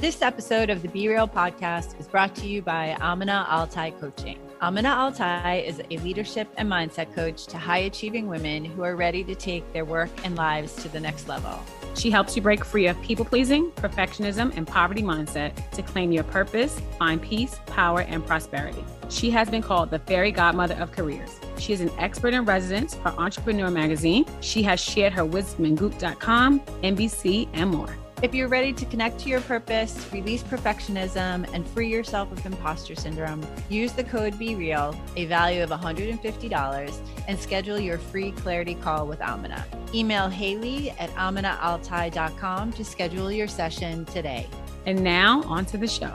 This episode of the Be Real podcast is brought to you by Amina Altai Coaching. Amina Altai is a leadership and mindset coach to high achieving women who are ready to take their work and lives to the next level. She helps you break free of people pleasing, perfectionism, and poverty mindset to claim your purpose, find peace, power, and prosperity. She has been called the fairy godmother of careers. She is an expert in residence for Entrepreneur Magazine. She has shared her wisdom in Goop.com, NBC, and more. If you're ready to connect to your purpose, release perfectionism, and free yourself of imposter syndrome, use the code BeReal, a value of $150, and schedule your free clarity call with Amina. Email Haley at aminaaltai.com to schedule your session today. And now, on to the show.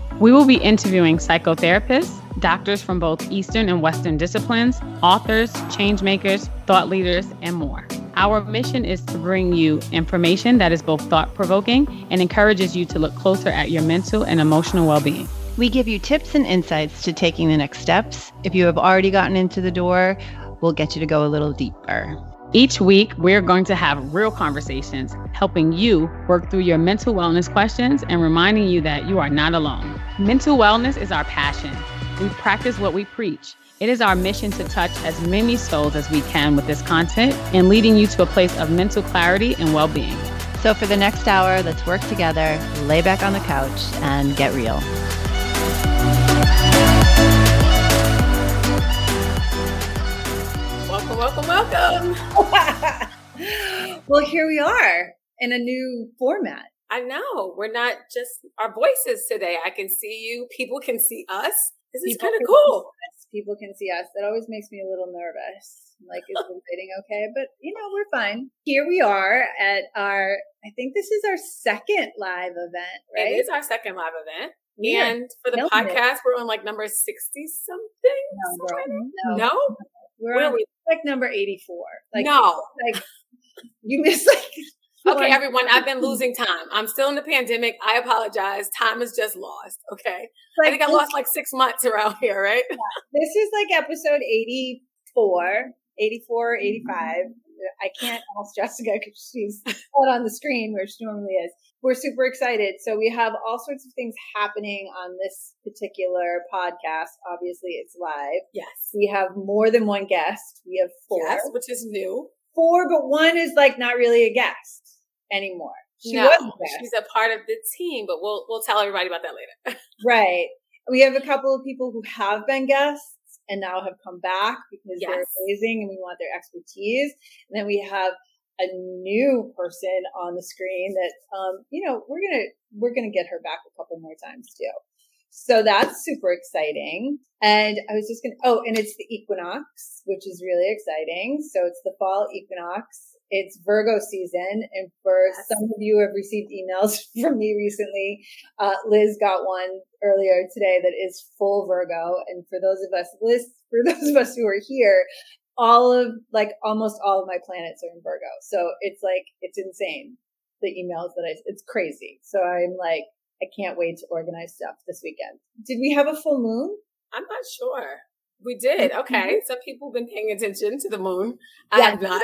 We will be interviewing psychotherapists doctors from both Eastern and Western disciplines, authors, change makers, thought leaders, and more. Our mission is to bring you information that is both thought provoking and encourages you to look closer at your mental and emotional well being. We give you tips and insights to taking the next steps. If you have already gotten into the door, we'll get you to go a little deeper. Each week, we're going to have real conversations, helping you work through your mental wellness questions and reminding you that you are not alone. Mental wellness is our passion we practice what we preach. It is our mission to touch as many souls as we can with this content and leading you to a place of mental clarity and well being. So, for the next hour, let's work together, lay back on the couch, and get real. Welcome, welcome, well, here we are in a new format. I know. We're not just our voices today. I can see you. People can see us. This is kind of cool. People can see us. That always makes me a little nervous. like, is the lighting okay? But you know, we're fine. Here we are at our. I think this is our second live event. Right? It is our second live event. and for the podcast, we're on like number sixty something. No, no? no? we're Where on we? Like number eighty four. Like no, like you missed like Okay, everyone, I've been losing time. I'm still in the pandemic. I apologize. Time is just lost. Okay. Like, I think I lost like six months around here, right? Yeah. This is like episode 84, 84, 85. I can't ask Jessica because she's not on the screen where she normally is. We're super excited. So we have all sorts of things happening on this particular podcast. Obviously, it's live. Yes. We have more than one guest. We have four. Yes, which is new. Four, but one is like not really a guest anymore. She no, she's a part of the team, but we'll we'll tell everybody about that later. right. We have a couple of people who have been guests and now have come back because yes. they're amazing and we want their expertise. And then we have a new person on the screen that um, you know, we're gonna we're gonna get her back a couple more times too. So that's super exciting. And I was just gonna oh, and it's the equinox, which is really exciting. So it's the fall equinox it's Virgo season. And for yes. some of you who have received emails from me recently, uh, Liz got one earlier today that is full Virgo. And for those of us, Liz, for those of us who are here, all of like almost all of my planets are in Virgo. So it's like, it's insane. The emails that I, it's crazy. So I'm like, I can't wait to organize stuff this weekend. Did we have a full moon? I'm not sure. We did. Okay. Mm-hmm. Some people have been paying attention to the moon. I yeah. have not.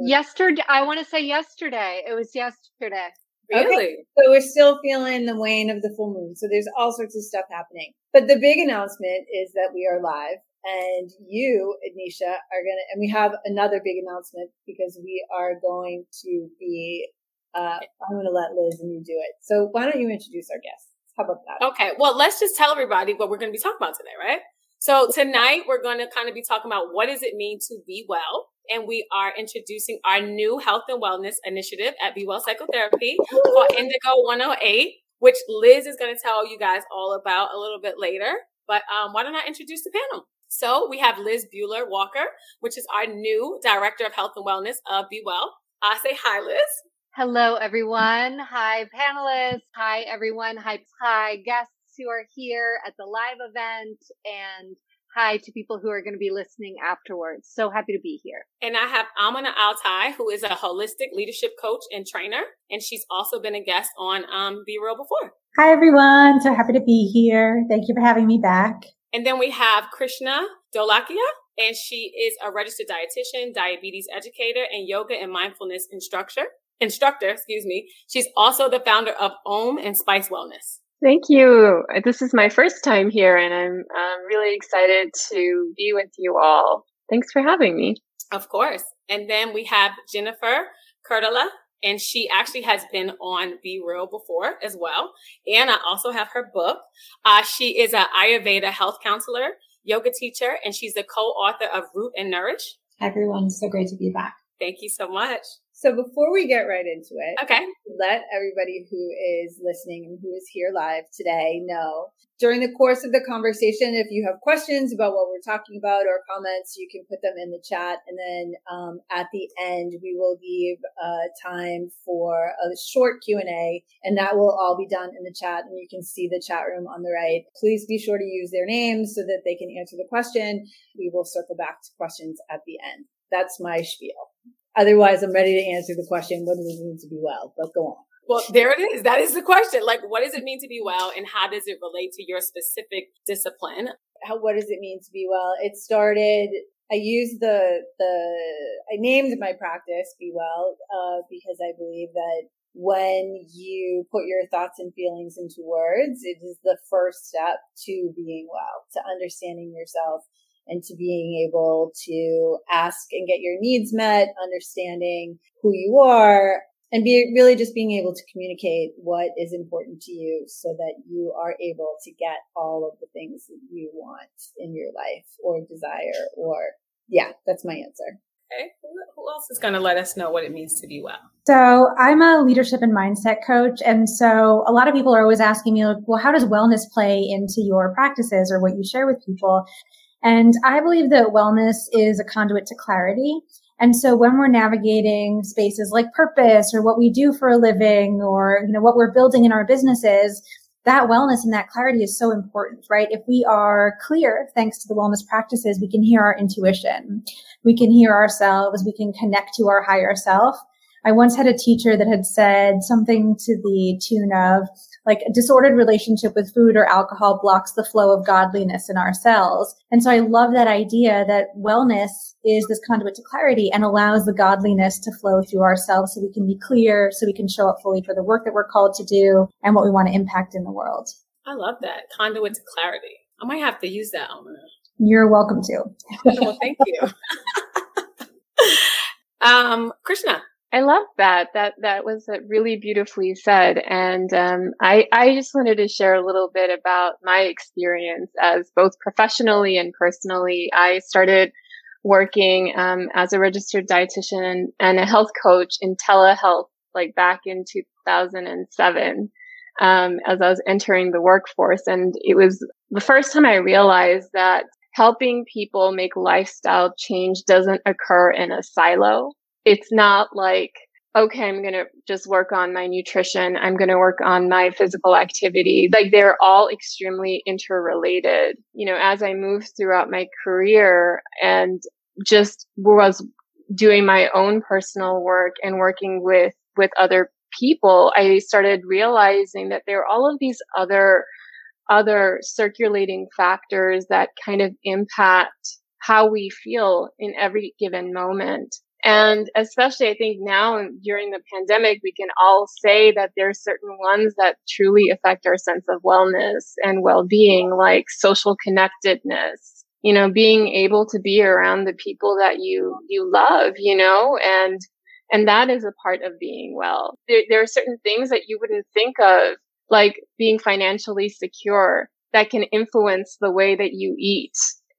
yesterday, I want to say yesterday. It was yesterday. Really? Okay. So we're still feeling the wane of the full moon. So there's all sorts of stuff happening. But the big announcement is that we are live and you, Ednisha, are going to, and we have another big announcement because we are going to be, uh, I'm going to let Liz and you do it. So why don't you introduce our guests? How about that? Okay. Well, let's just tell everybody what we're going to be talking about today, right? So tonight we're going to kind of be talking about what does it mean to be well. And we are introducing our new health and wellness initiative at Be Well Psychotherapy called Indigo 108, which Liz is going to tell you guys all about a little bit later. But um, why don't I introduce the panel? So we have Liz Bueller Walker, which is our new Director of Health and Wellness of Be Well. I say hi, Liz. Hello, everyone. Hi, panelists. Hi, everyone. Hi, hi, guests who are here at the live event and hi to people who are going to be listening afterwards. So happy to be here. And I have Amina Altai, who is a holistic leadership coach and trainer, and she's also been a guest on um, Be Real before. Hi, everyone. So happy to be here. Thank you for having me back. And then we have Krishna Dolakia, and she is a registered dietitian, diabetes educator, and yoga and mindfulness instructor. Instructor, excuse me. She's also the founder of Om and Spice Wellness. Thank you. This is my first time here, and I'm um, really excited to be with you all. Thanks for having me. Of course. And then we have Jennifer Kurtala, and she actually has been on Be Real before as well. And I also have her book. Uh, she is an Ayurveda health counselor, yoga teacher, and she's the co-author of Root and Nourish. Hi, everyone. So great to be back. Thank you so much. So before we get right into it, okay, let everybody who is listening and who is here live today know during the course of the conversation, if you have questions about what we're talking about or comments, you can put them in the chat. And then um, at the end, we will leave uh, time for a short Q and A, and that will all be done in the chat. And you can see the chat room on the right. Please be sure to use their names so that they can answer the question. We will circle back to questions at the end. That's my spiel. Otherwise, I'm ready to answer the question, what does it mean to be well? But go on. Well, there it is. That is the question. Like, what does it mean to be well and how does it relate to your specific discipline? How, what does it mean to be well? It started, I used the, the, I named my practice Be Well, uh, because I believe that when you put your thoughts and feelings into words, it is the first step to being well, to understanding yourself and to being able to ask and get your needs met, understanding who you are, and be really just being able to communicate what is important to you so that you are able to get all of the things that you want in your life or desire or yeah, that's my answer. Okay. Who else is going to let us know what it means to be well? So I'm a leadership and mindset coach. And so a lot of people are always asking me, like, well, how does wellness play into your practices or what you share with people? And I believe that wellness is a conduit to clarity. And so when we're navigating spaces like purpose or what we do for a living or, you know, what we're building in our businesses, that wellness and that clarity is so important, right? If we are clear, thanks to the wellness practices, we can hear our intuition. We can hear ourselves. We can connect to our higher self. I once had a teacher that had said something to the tune of, like a disordered relationship with food or alcohol blocks the flow of godliness in our cells. And so I love that idea that wellness is this conduit to clarity and allows the godliness to flow through ourselves so we can be clear, so we can show up fully for the work that we're called to do and what we want to impact in the world. I love that. Conduit to clarity. I might have to use that. You're welcome to. well, thank you. um, Krishna, I love that. That that was really beautifully said. And um, I I just wanted to share a little bit about my experience as both professionally and personally. I started working um, as a registered dietitian and, and, a health coach in telehealth, like back in 2007, um, as I was entering the workforce. And it was the first time I realized that helping people make lifestyle change doesn't occur in a silo it's not like, okay, I'm going to just work on my nutrition. I'm going to work on my physical activity. Like they're all extremely interrelated. You know, as I moved throughout my career and just was doing my own personal work and working with, with other people, I started realizing that there are all of these other, other circulating factors that kind of impact how we feel in every given moment. And especially, I think now during the pandemic, we can all say that there are certain ones that truly affect our sense of wellness and well-being, like social connectedness, you know, being able to be around the people that you, you love, you know, and, and that is a part of being well. There, there are certain things that you wouldn't think of, like being financially secure that can influence the way that you eat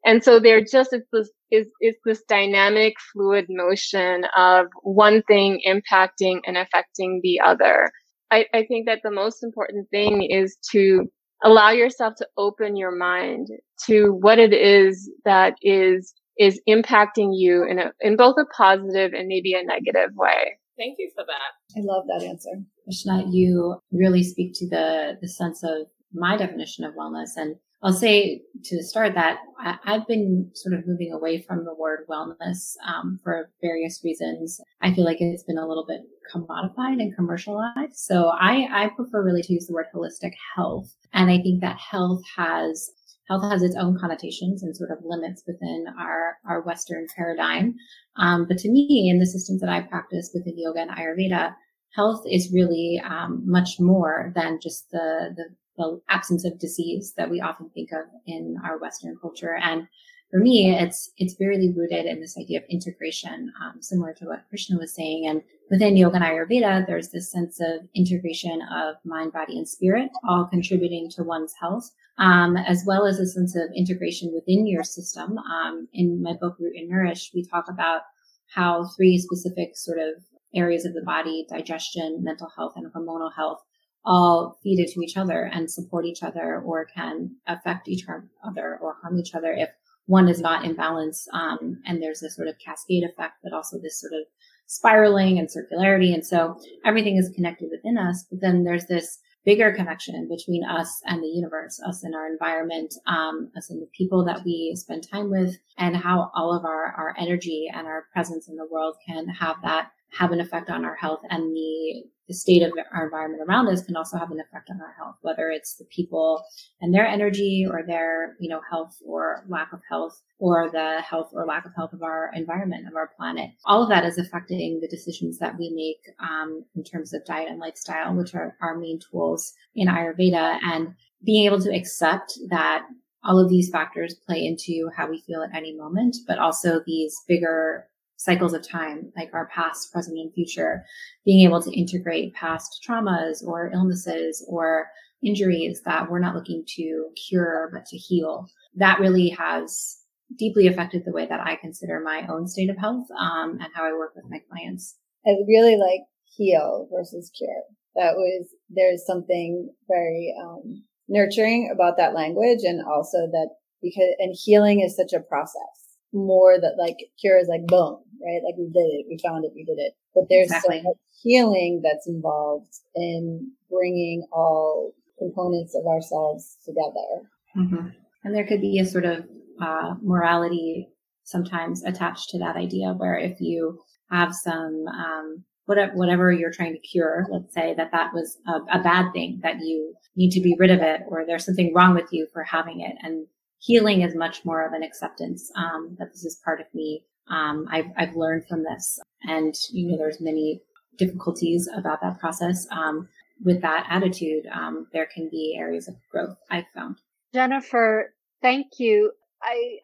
and so they're just, it's this, is, it's this dynamic fluid motion of one thing impacting and affecting the other. I, I think that the most important thing is to allow yourself to open your mind to what it is that is is impacting you in a in both a positive and maybe a negative way. Thank you for that. I love that answer. Ashna, you really speak to the the sense of my definition of wellness and I'll say to start that I, have been sort of moving away from the word wellness um, for various reasons. I feel like it's been a little bit commodified and commercialized. So I, I prefer really to use the word holistic health. And I think that health has health has its own connotations and sort of limits within our, our Western paradigm. Um, but to me, in the systems that I practice within yoga and Ayurveda, health is really um, much more than just the, the the absence of disease that we often think of in our Western culture. And for me, it's it's very rooted in this idea of integration, um, similar to what Krishna was saying. And within Yoga and Ayurveda, there's this sense of integration of mind, body, and spirit, all contributing to one's health, um, as well as a sense of integration within your system. Um, in my book Root and Nourish, we talk about how three specific sort of areas of the body, digestion, mental health, and hormonal health, all feed into each other and support each other or can affect each other or harm each other if one is not in balance. Um, and there's this sort of cascade effect, but also this sort of spiraling and circularity. And so everything is connected within us. But then there's this bigger connection between us and the universe, us and our environment, um, us and the people that we spend time with, and how all of our, our energy and our presence in the world can have that have an effect on our health and the the state of our environment around us can also have an effect on our health, whether it's the people and their energy or their, you know, health or lack of health or the health or lack of health of our environment, of our planet. All of that is affecting the decisions that we make um, in terms of diet and lifestyle, which are our main tools in Ayurveda. And being able to accept that all of these factors play into how we feel at any moment, but also these bigger cycles of time, like our past, present, and future, being able to integrate past traumas or illnesses or injuries that we're not looking to cure, but to heal. That really has deeply affected the way that I consider my own state of health um, and how I work with my clients. I really like heal versus cure. That was, there's something very um, nurturing about that language and also that because, and healing is such a process more that like cure is like boom, right? Like we did it, we found it, we did it. But there's exactly. so much healing that's involved in bringing all components of ourselves together. Mm-hmm. And there could be a sort of uh, morality sometimes attached to that idea where if you have some um, whatever, whatever you're trying to cure, let's say that that was a, a, bad thing that you need to be rid of it, or there's something wrong with you for having it, and healing is much more of an acceptance um, that this is part of me. Um, I've, I've learned from this, and you know, there's many difficulties about that process. Um, with that attitude, um, there can be areas of growth. I've found. Jennifer, thank you. I,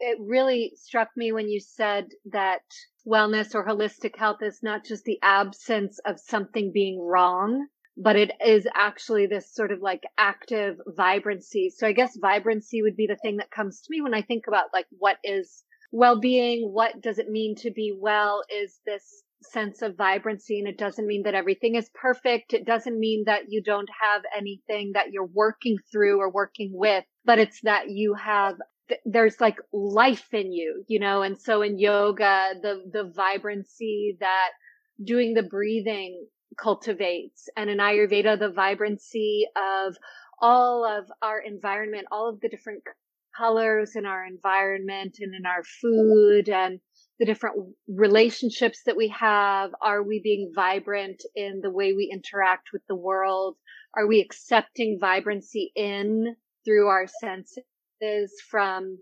it really struck me when you said that wellness or holistic health is not just the absence of something being wrong, but it is actually this sort of like active vibrancy. So I guess vibrancy would be the thing that comes to me when I think about like what is well-being, what does it mean to be well is this sense of vibrancy and it doesn't mean that everything is perfect. It doesn't mean that you don't have anything that you're working through or working with, but it's that you have there's like life in you, you know, and so in yoga, the, the vibrancy that doing the breathing cultivates and in Ayurveda, the vibrancy of all of our environment, all of the different colors in our environment and in our food and the different relationships that we have. Are we being vibrant in the way we interact with the world? Are we accepting vibrancy in through our senses from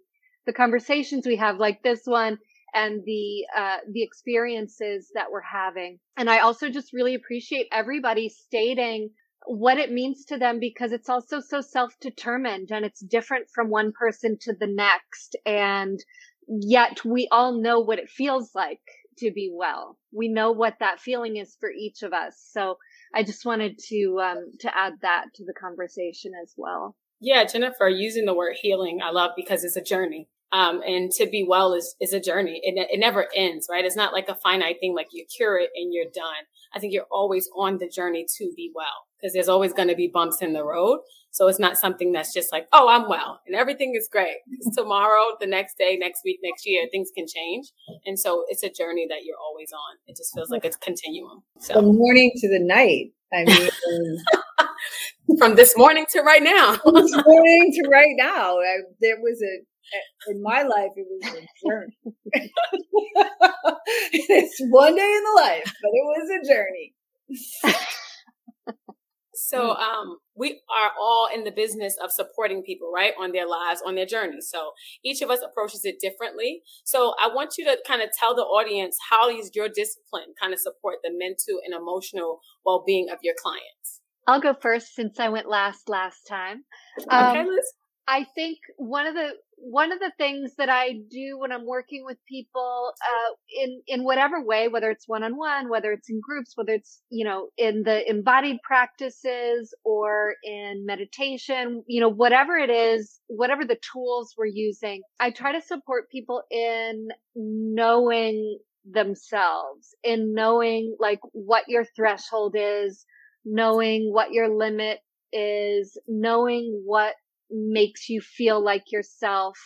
the conversations we have like this one and the uh, the experiences that we're having. And I also just really appreciate everybody stating what it means to them because it's also so self-determined and it's different from one person to the next and yet we all know what it feels like to be well. We know what that feeling is for each of us. So I just wanted to um, to add that to the conversation as well. Yeah, Jennifer, using the word healing, I love because it's a journey. Um, and to be well is, is a journey. It, it never ends, right? It's not like a finite thing, like you cure it and you're done. I think you're always on the journey to be well because there's always going to be bumps in the road. So it's not something that's just like, oh, I'm well and everything is great. tomorrow, the next day, next week, next year, things can change. And so it's a journey that you're always on. It just feels like it's continuum. So the morning to the night. I mean, from this morning to right now. this morning to right now, I, there was a in my life, it was a journey. it's one day in the life, but it was a journey. So um, we are all in the business of supporting people, right, on their lives, on their journey. So each of us approaches it differently. So I want you to kind of tell the audience how is your discipline kind of support the mental and emotional well-being of your clients. I'll go first since I went last last time. Um, okay, Liz. I think one of the one of the things that I do when I'm working with people, uh, in, in whatever way, whether it's one on one, whether it's in groups, whether it's, you know, in the embodied practices or in meditation, you know, whatever it is, whatever the tools we're using, I try to support people in knowing themselves, in knowing like what your threshold is, knowing what your limit is, knowing what makes you feel like yourself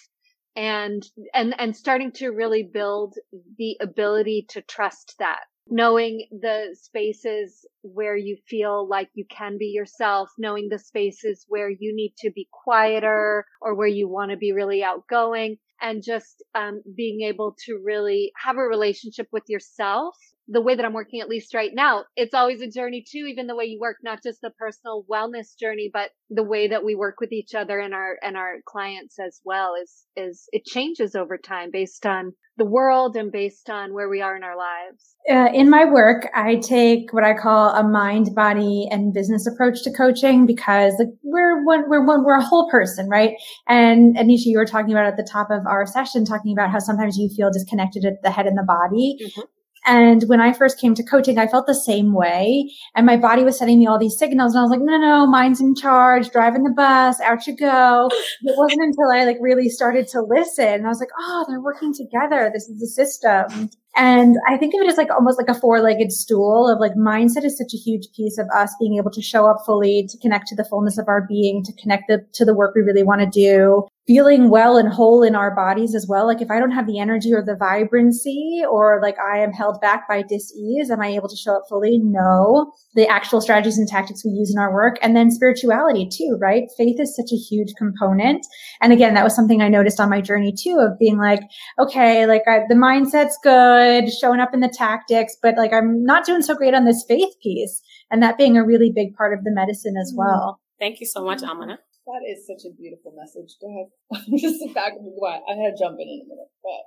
and and and starting to really build the ability to trust that. Knowing the spaces where you feel like you can be yourself, knowing the spaces where you need to be quieter or where you want to be really outgoing and just um, being able to really have a relationship with yourself the way that I'm working, at least right now, it's always a journey too, even the way you work, not just the personal wellness journey, but the way that we work with each other and our, and our clients as well is, is it changes over time based on the world and based on where we are in our lives. Uh, in my work, I take what I call a mind, body, and business approach to coaching because like, we're one, we're one, we're a whole person, right? And Ednisha, you were talking about at the top of our session, talking about how sometimes you feel disconnected at the head and the body. Mm-hmm. And when I first came to coaching, I felt the same way. And my body was sending me all these signals. And I was like, no, no, mine's in charge, driving the bus, out you go. It wasn't until I like really started to listen. I was like, oh, they're working together. This is a system. And I think of it as like almost like a four legged stool of like mindset is such a huge piece of us being able to show up fully, to connect to the fullness of our being, to connect the, to the work we really want to do, feeling well and whole in our bodies as well. Like if I don't have the energy or the vibrancy or like I am held back by dis-ease, am I able to show up fully? No. The actual strategies and tactics we use in our work. And then spirituality too, right? Faith is such a huge component. And again, that was something I noticed on my journey too of being like, okay, like I, the mindset's good good, showing up in the tactics, but like I'm not doing so great on this faith piece. And that being a really big part of the medicine as mm-hmm. well. Thank you so much, Amina. That is such a beautiful message. Go ahead. Just the fact what I had to jump in in a minute, but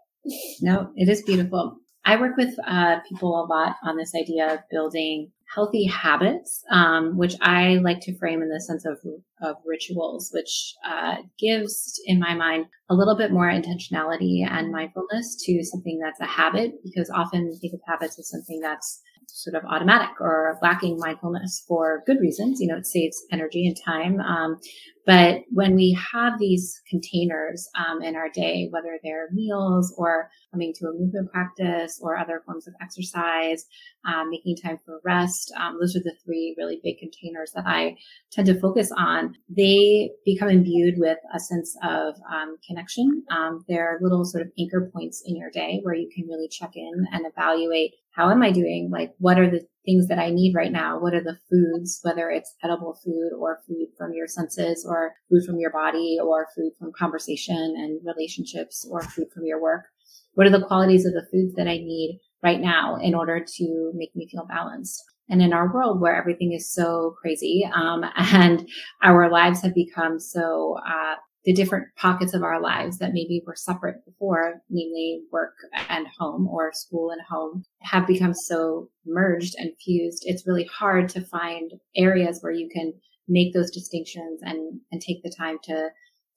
no, it is beautiful. I work with uh, people a lot on this idea of building healthy habits, um, which I like to frame in the sense of, of rituals, which uh, gives, in my mind, a little bit more intentionality and mindfulness to something that's a habit, because often we think of habits as something that's sort of automatic or lacking mindfulness for good reasons. You know, it saves energy and time. Um, but when we have these containers um, in our day, whether they're meals or coming to a movement practice or other forms of exercise, um, making time for rest, um, those are the three really big containers that I tend to focus on. They become imbued with a sense of um, connection. Um, they're little sort of anchor points in your day where you can really check in and evaluate how am I doing? Like, what are the things that I need right now? What are the foods, whether it's edible food or food from your senses or food from your body or food from conversation and relationships or food from your work? What are the qualities of the foods that I need right now in order to make me feel balanced? And in our world where everything is so crazy, um, and our lives have become so, uh, the different pockets of our lives that maybe were separate before, namely work and home or school and home, have become so merged and fused. It's really hard to find areas where you can make those distinctions and, and take the time to,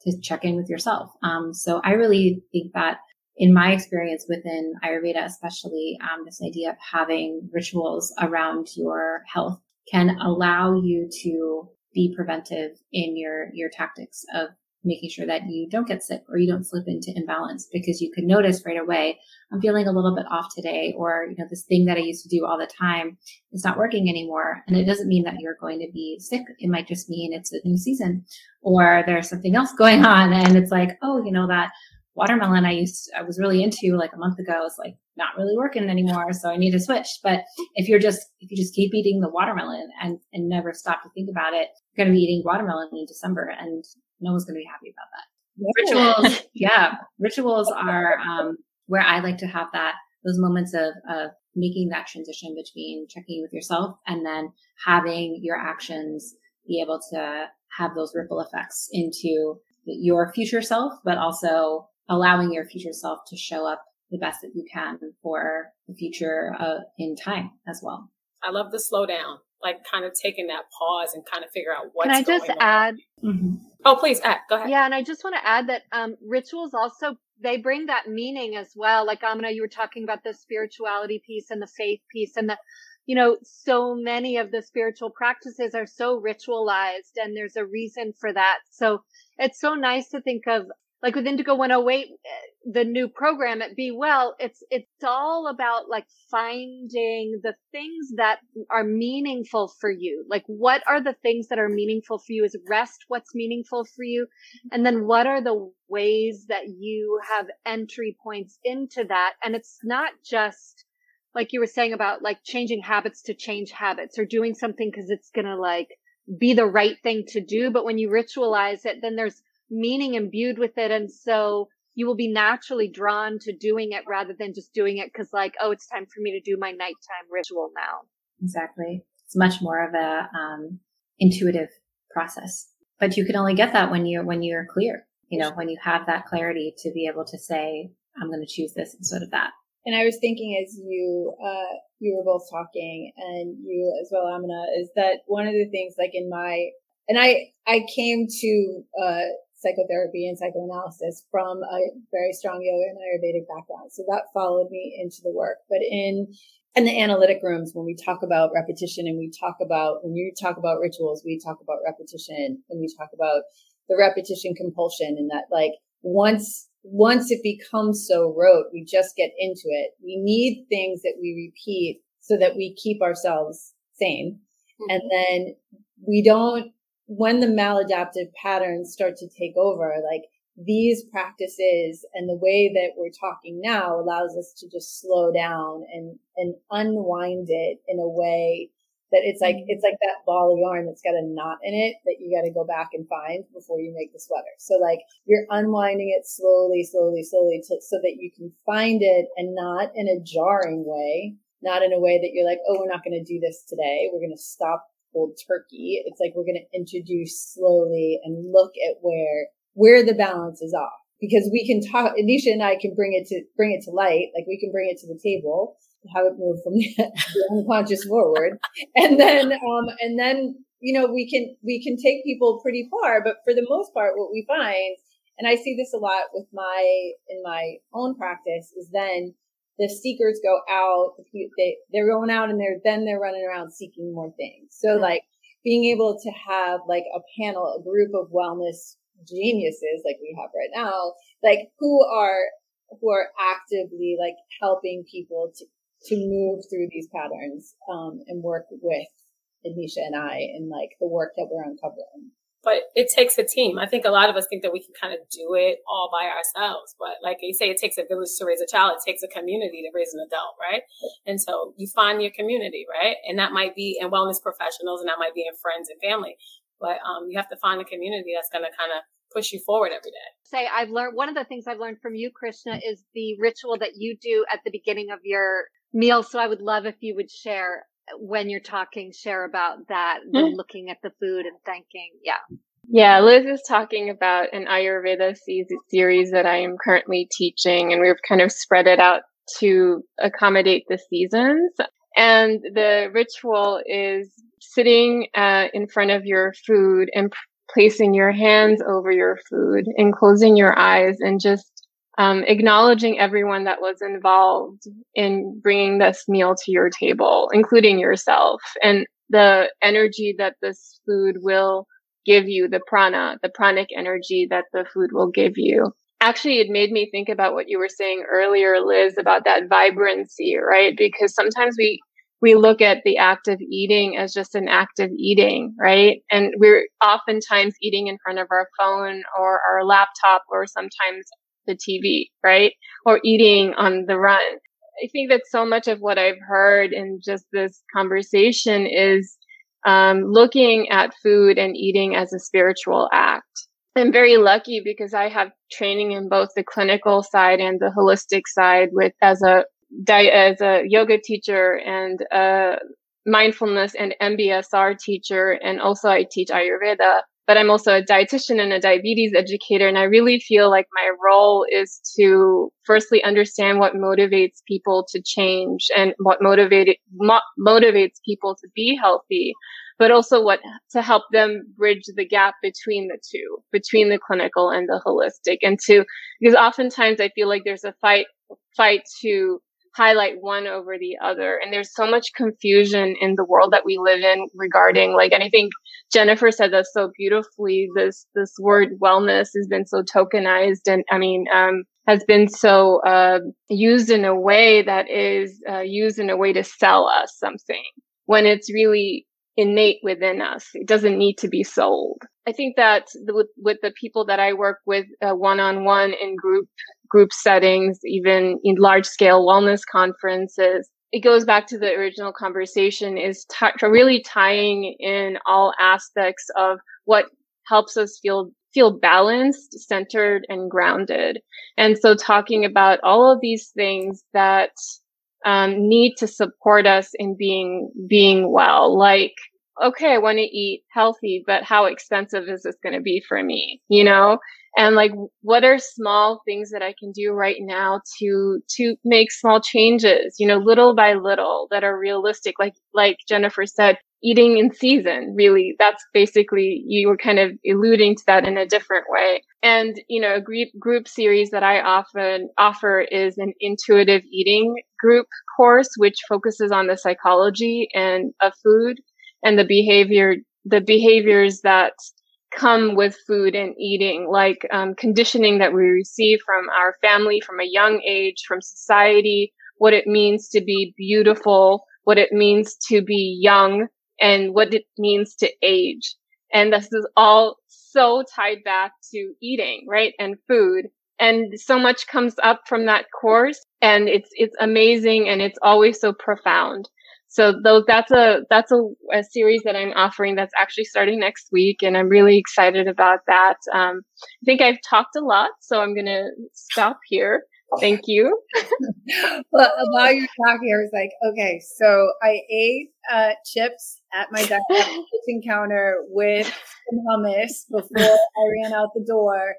to check in with yourself. Um, so I really think that in my experience within Ayurveda, especially, um, this idea of having rituals around your health can allow you to be preventive in your, your tactics of making sure that you don't get sick or you don't slip into imbalance because you could notice right away, I'm feeling a little bit off today, or, you know, this thing that I used to do all the time is not working anymore. And it doesn't mean that you're going to be sick. It might just mean it's a new season or there's something else going on. And it's like, oh, you know, that watermelon I used, I was really into like a month ago is like not really working anymore. So I need to switch. But if you're just, if you just keep eating the watermelon and, and never stop to think about it, you're going to be eating watermelon in December and no one's going to be happy about that. Rituals. yeah. Rituals are, um, where I like to have that, those moments of, of making that transition between checking with yourself and then having your actions be able to have those ripple effects into your future self, but also allowing your future self to show up the best that you can for the future uh, in time as well. I love the slow down, like kind of taking that pause and kind of figure out what's. Going on. Can I just add? Mm-hmm. Oh, please add. Go ahead. Yeah, and I just want to add that um, rituals also they bring that meaning as well. Like Amina, you were talking about the spirituality piece and the faith piece, and the you know, so many of the spiritual practices are so ritualized, and there's a reason for that. So it's so nice to think of like with Indigo 108, eh, the new program at Be Well, it's, it's all about like finding the things that are meaningful for you. Like what are the things that are meaningful for you? Is rest what's meaningful for you? And then what are the ways that you have entry points into that? And it's not just like you were saying about like changing habits to change habits or doing something because it's going to like be the right thing to do. But when you ritualize it, then there's meaning imbued with it. And so you will be naturally drawn to doing it rather than just doing it because like, oh, it's time for me to do my nighttime ritual now. Exactly. It's much more of a um, intuitive process, but you can only get that when you're when you're clear. You know, when you have that clarity to be able to say, I'm going to choose this instead of that. And I was thinking as you uh, you were both talking, and you as well, Amina, is that one of the things like in my and I I came to uh, psychotherapy and psychoanalysis from a very strong yoga and Ayurvedic background. So that followed me into the work. But in in the analytic rooms, when we talk about repetition and we talk about when you talk about rituals, we talk about repetition and we talk about the repetition compulsion and that like once once it becomes so rote, we just get into it. We need things that we repeat so that we keep ourselves sane. Mm-hmm. And then we don't when the maladaptive patterns start to take over, like these practices and the way that we're talking now allows us to just slow down and, and unwind it in a way that it's like, mm-hmm. it's like that ball of yarn that's got a knot in it that you got to go back and find before you make the sweater. So like you're unwinding it slowly, slowly, slowly to, so that you can find it and not in a jarring way, not in a way that you're like, oh, we're not going to do this today. We're going to stop cold turkey. It's like we're going to introduce slowly and look at where, where the balance is off because we can talk, Ednisha and I can bring it to, bring it to light. Like we can bring it to the table, have it move from the, unconscious forward. And then, um, and then, you know, we can, we can take people pretty far, but for the most part, what we find, and I see this a lot with my, in my own practice is then the seekers go out, they, they're going out and they're, then they're running around seeking more things. So like being able to have like a panel, a group of wellness geniuses like we have right now, like who are, who are actively like helping people to, to move through these patterns, um, and work with Ednisha and I in like the work that we're uncovering but it takes a team. I think a lot of us think that we can kind of do it all by ourselves, but like you say, it takes a village to raise a child. It takes a community to raise an adult, right? And so you find your community, right? And that might be in wellness professionals and that might be in friends and family, but um, you have to find a community that's going to kind of push you forward every day. Say, I've learned one of the things I've learned from you, Krishna, is the ritual that you do at the beginning of your meal. So I would love if you would share when you're talking, share about that, mm-hmm. looking at the food and thanking. Yeah. Yeah, Liz is talking about an Ayurveda series that I am currently teaching, and we've kind of spread it out to accommodate the seasons. And the ritual is sitting uh, in front of your food and p- placing your hands over your food and closing your eyes and just um, acknowledging everyone that was involved in bringing this meal to your table, including yourself, and the energy that this food will give you the prana, the pranic energy that the food will give you. Actually, it made me think about what you were saying earlier, Liz, about that vibrancy, right? Because sometimes we we look at the act of eating as just an act of eating, right? And we're oftentimes eating in front of our phone or our laptop or sometimes the TV, right? Or eating on the run. I think that so much of what I've heard in just this conversation is um, looking at food and eating as a spiritual act. I'm very lucky because I have training in both the clinical side and the holistic side with as a as a yoga teacher and a mindfulness and MBSR teacher, and also I teach Ayurveda. But I'm also a dietitian and a diabetes educator, and I really feel like my role is to firstly understand what motivates people to change and what motivated mo- motivates people to be healthy, but also what to help them bridge the gap between the two, between the clinical and the holistic, and to because oftentimes I feel like there's a fight fight to highlight one over the other. And there's so much confusion in the world that we live in regarding like, and I think Jennifer said that so beautifully. This, this word wellness has been so tokenized and I mean, um, has been so, uh, used in a way that is, uh, used in a way to sell us something when it's really innate within us. It doesn't need to be sold. I think that with, with the people that I work with one on one in group group settings, even in large scale wellness conferences, it goes back to the original conversation is t- really tying in all aspects of what helps us feel feel balanced, centered, and grounded. And so talking about all of these things that um, need to support us in being being well, like okay, I want to eat healthy, but how expensive is this going to be for me? You know, and like, what are small things that I can do right now to, to make small changes, you know, little by little that are realistic? Like, like Jennifer said, eating in season, really. That's basically, you were kind of alluding to that in a different way. And, you know, a group, group series that I often offer is an intuitive eating group course, which focuses on the psychology and of food and the behavior, the behaviors that come with food and eating, like um, conditioning that we receive from our family from a young age, from society, what it means to be beautiful, what it means to be young, and what it means to age. And this is all so tied back to eating, right? And food. And so much comes up from that course and it's, it's amazing and it's always so profound. So those, that's a, that's a, a, series that I'm offering that's actually starting next week. And I'm really excited about that. Um, I think I've talked a lot, so I'm going to stop here. Thank you. well, while you're talking, I was like, okay, so I ate uh, chips at my kitchen counter with hummus before I ran out the door.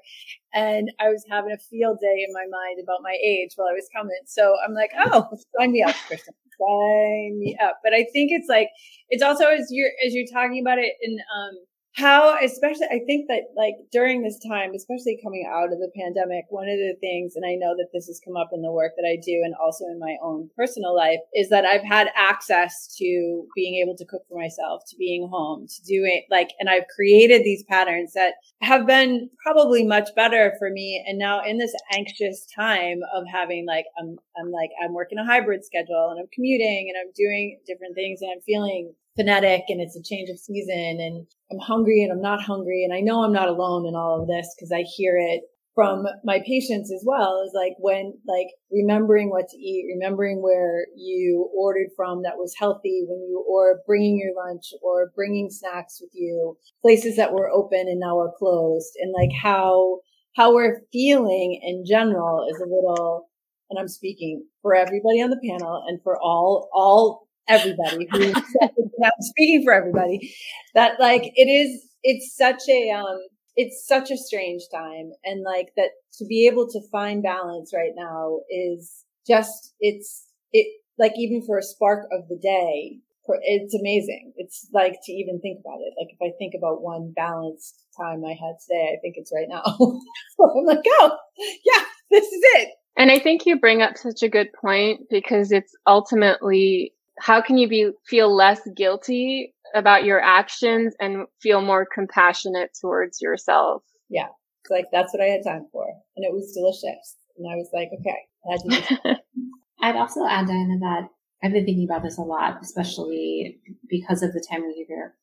And I was having a field day in my mind about my age while I was coming. So I'm like, oh, sign me up, Krishna sign me up. But I think it's like it's also as you're as you're talking about it in um how especially i think that like during this time especially coming out of the pandemic one of the things and i know that this has come up in the work that i do and also in my own personal life is that i've had access to being able to cook for myself to being home to doing like and i've created these patterns that have been probably much better for me. And now in this anxious time of having like i'm i'm like i'm working a hybrid schedule and i'm commuting and i'm doing different things and i'm feeling phonetic and it's a change of season and I'm hungry and I'm not hungry. And I know I'm not alone in all of this because I hear it from my patients as well is like when like remembering what to eat, remembering where you ordered from that was healthy when you, or bringing your lunch or bringing snacks with you, places that were open and now are closed and like how, how we're feeling in general is a little, and I'm speaking for everybody on the panel and for all, all everybody who speaking for everybody that like it is it's such a um it's such a strange time and like that to be able to find balance right now is just it's it like even for a spark of the day it's amazing. It's like to even think about it. Like if i think about one balanced time i had today i think it's right now. I'm like oh yeah this is it. And i think you bring up such a good point because it's ultimately how can you be feel less guilty about your actions and feel more compassionate towards yourself. Yeah. It's like that's what I had time for. And it was delicious. And I was like, okay. I'd also add, Diana, that I've been thinking about this a lot, especially because of the time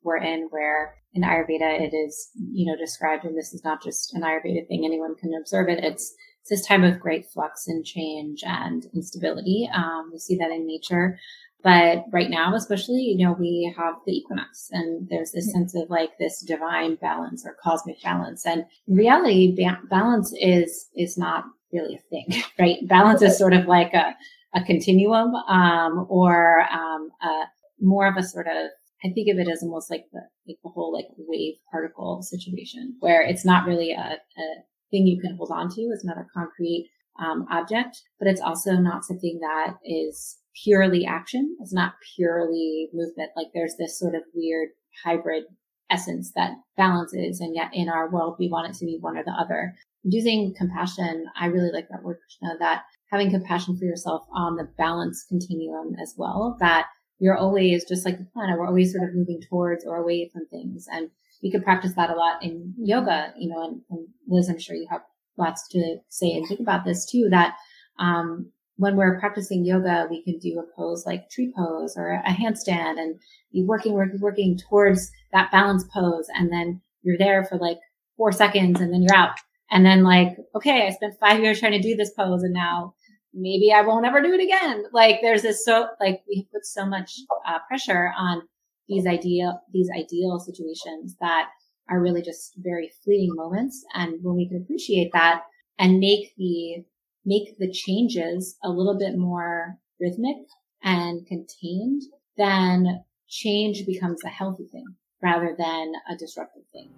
we're in where in Ayurveda it is, you know, described, and this is not just an Ayurveda thing, anyone can observe it. It's, it's this time of great flux and change and instability. Um, we see that in nature. But right now, especially, you know, we have the equinox and there's this mm-hmm. sense of like this divine balance or cosmic balance. And in reality, ba- balance is, is not really a thing, right? Balance is sort of like a, a continuum, um, or, um, a, more of a sort of, I think of it as almost like the, like the whole like wave particle situation where it's not really a, a thing you can hold on to. It's not a concrete, um, object, but it's also not something that is purely action. It's not purely movement. Like there's this sort of weird hybrid essence that balances. And yet in our world, we want it to be one or the other. Using compassion, I really like that word, Krishna, that having compassion for yourself on the balance continuum as well, that you're always just like the planet, we're always sort of moving towards or away from things. And we could practice that a lot in yoga, you know, and, and Liz, I'm sure you have lots to say and think about this too, that, um, when we're practicing yoga, we can do a pose like tree pose or a handstand and be working, working, working towards that balance pose. And then you're there for like four seconds and then you're out. And then like, okay, I spent five years trying to do this pose and now maybe I won't ever do it again. Like there's this so, like we put so much uh, pressure on these ideal, these ideal situations that are really just very fleeting moments. And when we can appreciate that and make the make the changes a little bit more rhythmic and contained, then change becomes a healthy thing rather than a disruptive thing.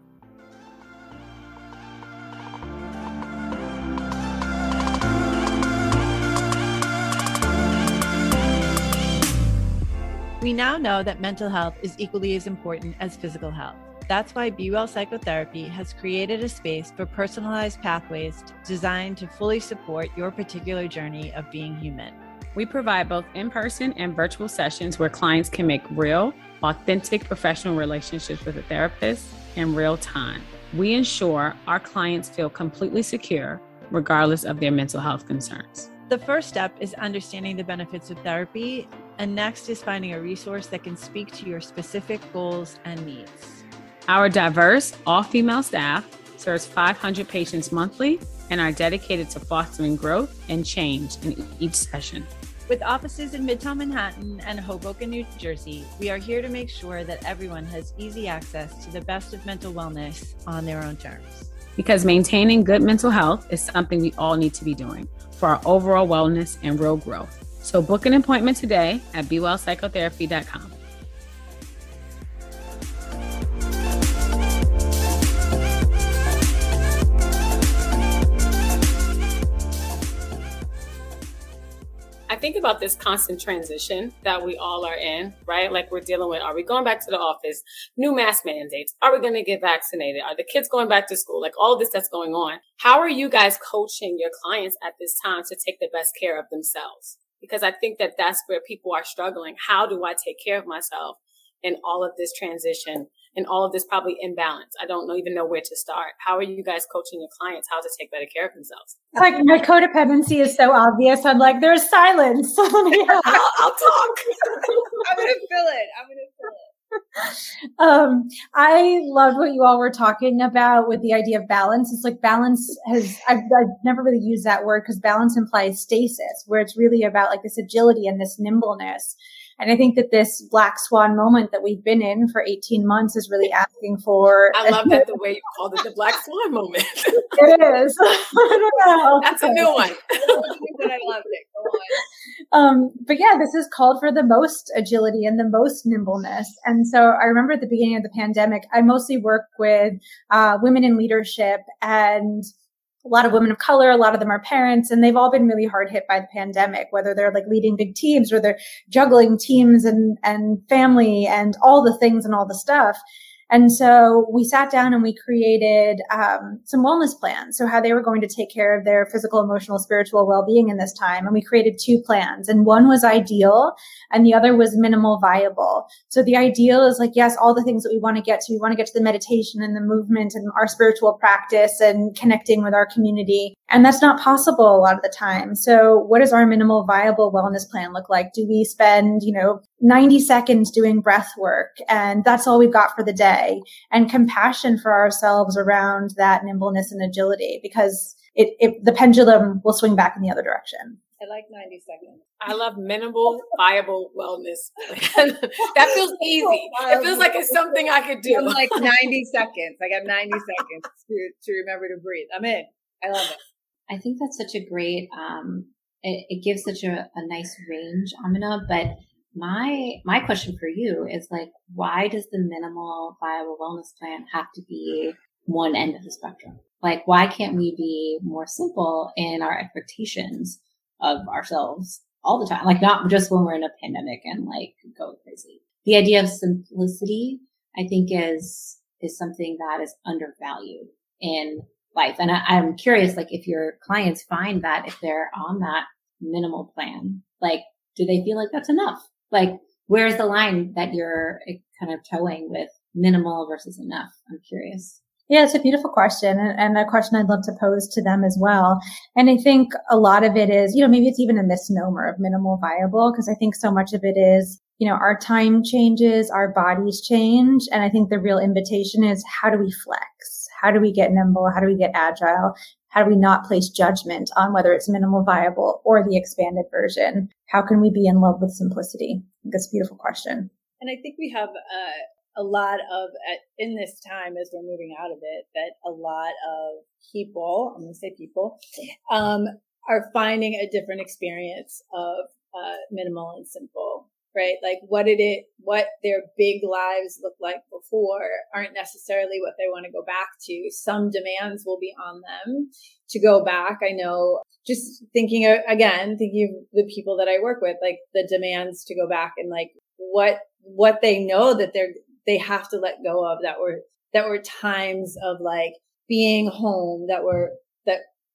We now know that mental health is equally as important as physical health. That's why Be Well Psychotherapy has created a space for personalized pathways designed to fully support your particular journey of being human. We provide both in person and virtual sessions where clients can make real, authentic professional relationships with a therapist in real time. We ensure our clients feel completely secure, regardless of their mental health concerns. The first step is understanding the benefits of therapy, and next is finding a resource that can speak to your specific goals and needs. Our diverse, all female staff serves 500 patients monthly and are dedicated to fostering growth and change in each session. With offices in Midtown Manhattan and Hoboken, New Jersey, we are here to make sure that everyone has easy access to the best of mental wellness on their own terms. Because maintaining good mental health is something we all need to be doing for our overall wellness and real growth. So book an appointment today at bewellpsychotherapy.com. I think about this constant transition that we all are in, right? Like we're dealing with, are we going back to the office? New mask mandates. Are we going to get vaccinated? Are the kids going back to school? Like all this that's going on. How are you guys coaching your clients at this time to take the best care of themselves? Because I think that that's where people are struggling. How do I take care of myself in all of this transition? and all of this probably imbalance. I don't know, even know where to start. How are you guys coaching your clients how to take better care of themselves? Like my codependency is so obvious. I'm like, there's silence. I'll, I'll, talk. I'm gonna fill it. I'm gonna fill it. um, I loved what you all were talking about with the idea of balance. It's like balance has, I've, I've never really used that word because balance implies stasis, where it's really about like this agility and this nimbleness. And I think that this black swan moment that we've been in for 18 months is really asking for. I love that the way you called it the black swan moment. it is. I don't know. That's a new one. but I loved it. Go on. Um, but yeah, this is called for the most agility and the most nimbleness. And so I remember at the beginning of the pandemic, I mostly work with uh, women in leadership and a lot of women of color, a lot of them are parents, and they've all been really hard hit by the pandemic, whether they're like leading big teams or they're juggling teams and, and family and all the things and all the stuff. And so we sat down and we created um, some wellness plans. So how they were going to take care of their physical, emotional, spiritual well-being in this time. And we created two plans and one was ideal and the other was minimal viable. So the ideal is like, yes, all the things that we want to get to. We want to get to the meditation and the movement and our spiritual practice and connecting with our community. And that's not possible a lot of the time. So what does our minimal viable wellness plan look like? Do we spend, you know, 90 seconds doing breath work and that's all we've got for the day and compassion for ourselves around that nimbleness and agility because it, it the pendulum will swing back in the other direction. I like 90 seconds. I love minimal viable wellness. that feels easy. It feels like it's something I could do. I'm like 90 seconds. I got 90 seconds to, to remember to breathe. I'm in. I love it. I think that's such a great, um, it, it gives such a, a nice range, Amina, but my my question for you is like why does the minimal viable wellness plan have to be one end of the spectrum? Like why can't we be more simple in our expectations of ourselves all the time? Like not just when we're in a pandemic and like go crazy. The idea of simplicity i think is is something that is undervalued in life. And I, i'm curious like if your clients find that if they're on that minimal plan like do they feel like that's enough like, where's the line that you're eh, kind of towing with minimal versus enough? I'm curious. Yeah, it's a beautiful question and a question I'd love to pose to them as well. And I think a lot of it is, you know, maybe it's even a misnomer of minimal viable because I think so much of it is, you know, our time changes, our bodies change. And I think the real invitation is how do we flex? How do we get nimble? How do we get agile? How do we not place judgment on whether it's minimal viable or the expanded version? How can we be in love with simplicity? That's a beautiful question. And I think we have uh, a lot of, in this time as we're moving out of it, that a lot of people, I'm going to say people, um, are finding a different experience of uh, minimal and simple right? Like what did it, what their big lives looked like before aren't necessarily what they want to go back to. Some demands will be on them to go back. I know just thinking again, thinking of the people that I work with, like the demands to go back and like what, what they know that they're, they have to let go of that were, that were times of like being home that were,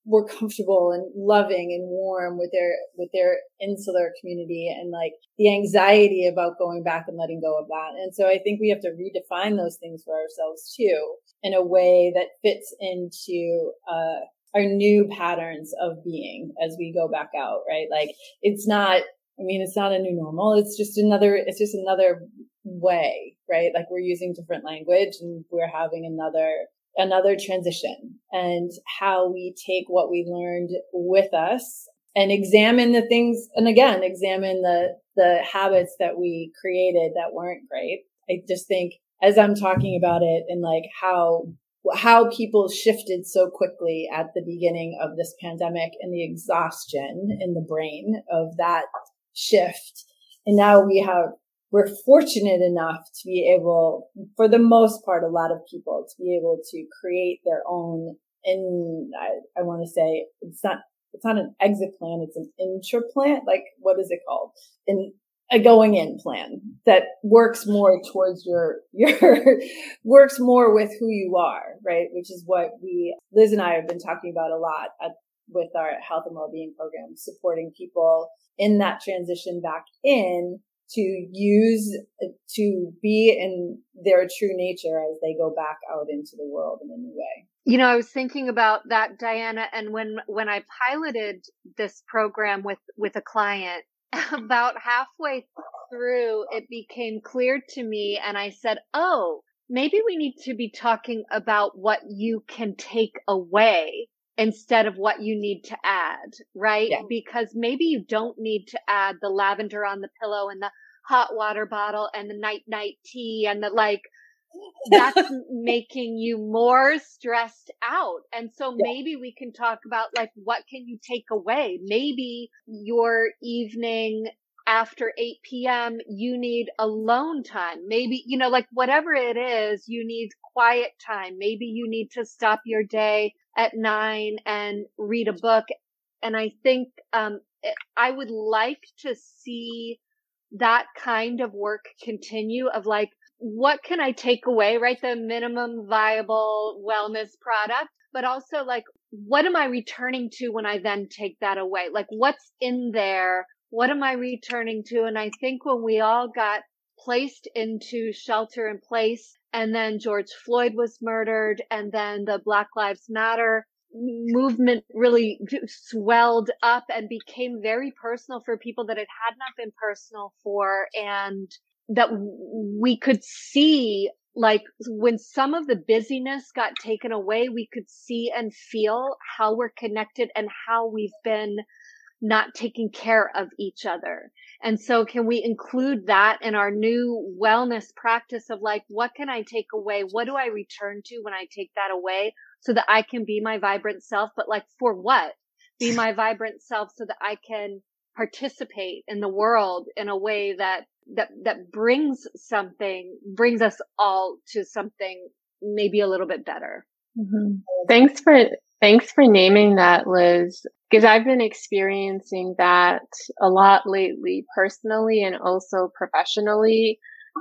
were comfortable and loving and warm with their with their insular community and like the anxiety about going back and letting go of that. And so i think we have to redefine those things for ourselves too in a way that fits into uh, our new patterns of being as we go back out right? Like it's not i mean it's not a new normal. It's just another it's just another way right? Like we're using different language and we're having another another transition and how we take what we learned with us and examine the things and again examine the the habits that we created that weren't great. I just think as i'm talking about it and like how how people shifted so quickly at the beginning of this pandemic and the exhaustion in the brain of that shift and now we have we're fortunate enough to be able, for the most part, a lot of people to be able to create their own. And I, I want to say it's not, it's not an exit plan. It's an intraplant. Like, what is it called? In a going in plan that works more towards your, your, works more with who you are, right? Which is what we, Liz and I have been talking about a lot at, with our health and well-being program, supporting people in that transition back in to use to be in their true nature as they go back out into the world in a new way. You know, I was thinking about that, Diana, and when when I piloted this program with with a client, about halfway through, it became clear to me, and I said, "Oh, maybe we need to be talking about what you can take away." Instead of what you need to add, right? Yeah. Because maybe you don't need to add the lavender on the pillow and the hot water bottle and the night night tea and the like that's making you more stressed out. And so yeah. maybe we can talk about like what can you take away? Maybe your evening after 8 p.m. you need alone time. Maybe, you know, like whatever it is, you need quiet time. Maybe you need to stop your day at nine and read a book. And I think, um, I would like to see that kind of work continue of like what can I take away, right? The minimum viable wellness product, but also like, what am I returning to when I then take that away? Like, what's in there? What am I returning to? And I think when we all got placed into shelter in place and then George Floyd was murdered and then the Black Lives Matter movement really swelled up and became very personal for people that it had not been personal for and that we could see like when some of the busyness got taken away we could see and feel how we're connected and how we've been not taking care of each other and so can we include that in our new wellness practice of like, what can I take away? What do I return to when I take that away so that I can be my vibrant self? But like for what? Be my vibrant self so that I can participate in the world in a way that, that, that brings something, brings us all to something maybe a little bit better. Mm-hmm. Thanks for Thanks for naming that, Liz, because I've been experiencing that a lot lately, personally and also professionally,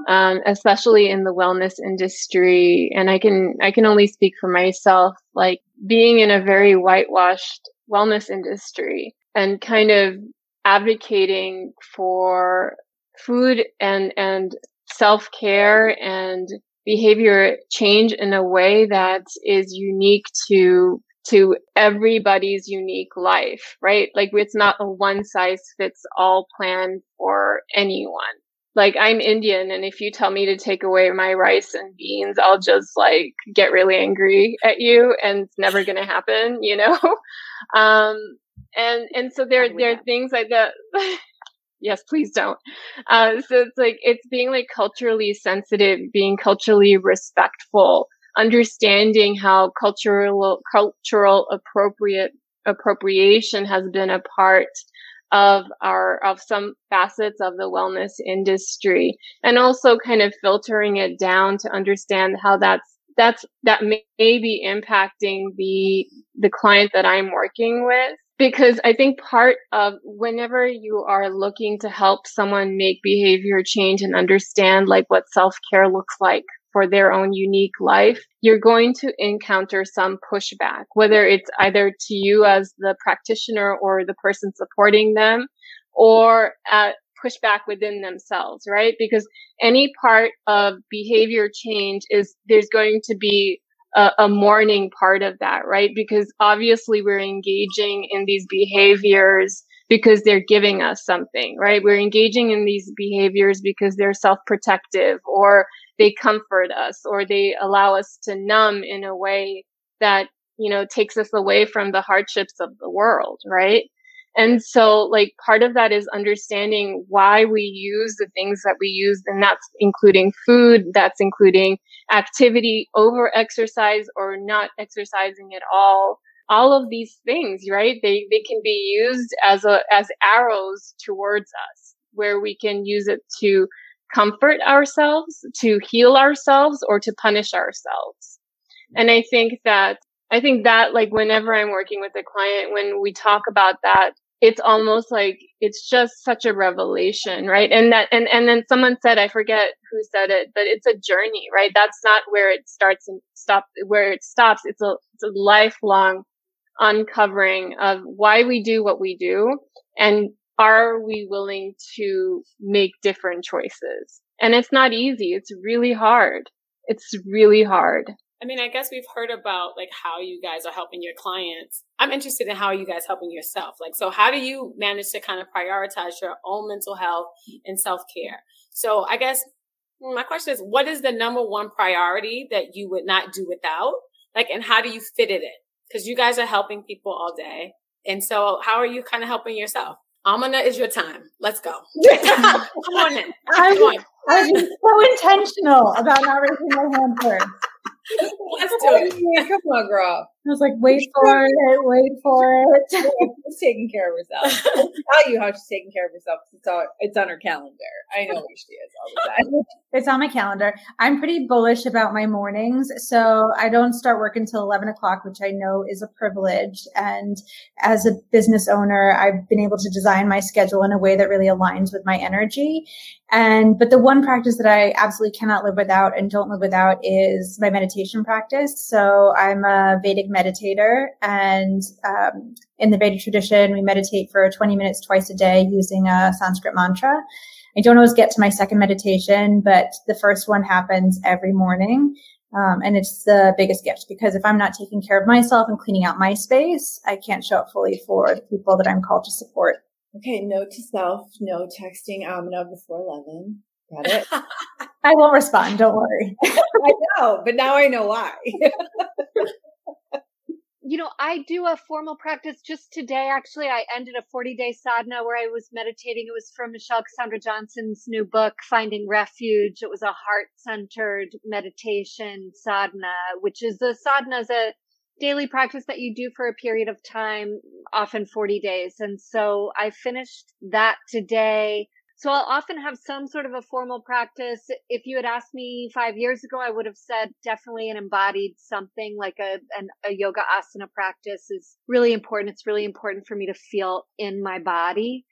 um, especially in the wellness industry. And I can, I can only speak for myself, like being in a very whitewashed wellness industry and kind of advocating for food and, and self care and behavior change in a way that is unique to to everybody's unique life, right? Like it's not a one size fits all plan for anyone. Like I'm Indian and if you tell me to take away my rice and beans, I'll just like get really angry at you and it's never going to happen, you know? um, and, and so there, there are things like that. yes, please don't. Uh, so it's like, it's being like culturally sensitive, being culturally respectful, understanding how cultural cultural appropriate appropriation has been a part of our of some facets of the wellness industry. And also kind of filtering it down to understand how that's that's that may, may be impacting the the client that I'm working with. Because I think part of whenever you are looking to help someone make behavior change and understand like what self-care looks like for their own unique life, you're going to encounter some pushback, whether it's either to you as the practitioner or the person supporting them or uh, pushback within themselves, right? Because any part of behavior change is there's going to be a, a mourning part of that, right? Because obviously we're engaging in these behaviors because they're giving us something, right? We're engaging in these behaviors because they're self-protective or they comfort us or they allow us to numb in a way that, you know, takes us away from the hardships of the world, right? And so like part of that is understanding why we use the things that we use. And that's including food. That's including activity over exercise or not exercising at all. All of these things, right? They, they can be used as a, as arrows towards us where we can use it to comfort ourselves, to heal ourselves, or to punish ourselves. And I think that, I think that like whenever I'm working with a client, when we talk about that, it's almost like it's just such a revelation, right? And that, and, and then someone said, I forget who said it, but it's a journey, right? That's not where it starts and stop, where it stops. It's a, it's a lifelong uncovering of why we do what we do and are we willing to make different choices? And it's not easy. It's really hard. It's really hard. I mean, I guess we've heard about like how you guys are helping your clients. I'm interested in how you guys helping yourself. Like, so how do you manage to kind of prioritize your own mental health and self care? So I guess my question is, what is the number one priority that you would not do without? Like, and how do you fit it in? Because you guys are helping people all day. And so how are you kind of helping yourself? Amina, is your time. Let's go. Come on in. I'm, Come on. I'm so intentional about not raising my hand first. Let's do it. Come on, girl. I was like, wait for it, wait for it. she's taking care of herself. I'll tell you how she's taking care of herself. It's on, it's on her calendar. I know where she is all the time. It's on my calendar. I'm pretty bullish about my mornings. So I don't start work until 11 o'clock, which I know is a privilege. And as a business owner, I've been able to design my schedule in a way that really aligns with my energy. And, but the one practice that I absolutely cannot live without and don't live without is my meditation practice. So I'm a Vedic meditator and, um, in the Vedic tradition, we meditate for 20 minutes twice a day using a Sanskrit mantra. I don't always get to my second meditation, but the first one happens every morning. Um, and it's the biggest gift because if I'm not taking care of myself and cleaning out my space, I can't show up fully for the people that I'm called to support. Okay, note to self, no texting Amina before 11. Got it? I won't respond, don't worry. I know, but now I know why. you know, I do a formal practice just today. Actually, I ended a 40 day sadhana where I was meditating. It was from Michelle Cassandra Johnson's new book, Finding Refuge. It was a heart centered meditation sadhana, which is the sadhana is a daily practice that you do for a period of time, often 40 days. And so I finished that today. So I'll often have some sort of a formal practice. If you had asked me five years ago, I would have said definitely an embodied something like a, an, a yoga asana practice is really important. It's really important for me to feel in my body.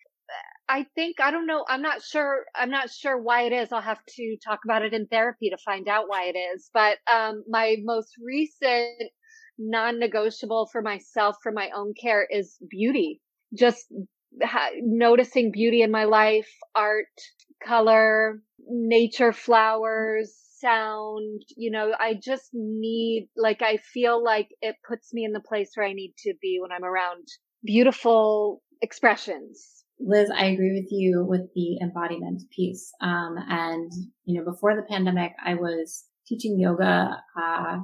I think, I don't know, I'm not sure, I'm not sure why it is. I'll have to talk about it in therapy to find out why it is. But, um, my most recent non-negotiable for myself for my own care is beauty just ha- noticing beauty in my life art color nature flowers sound you know i just need like i feel like it puts me in the place where i need to be when i'm around beautiful expressions. Liz i agree with you with the embodiment piece. Um, and you know before the pandemic i was teaching yoga uh,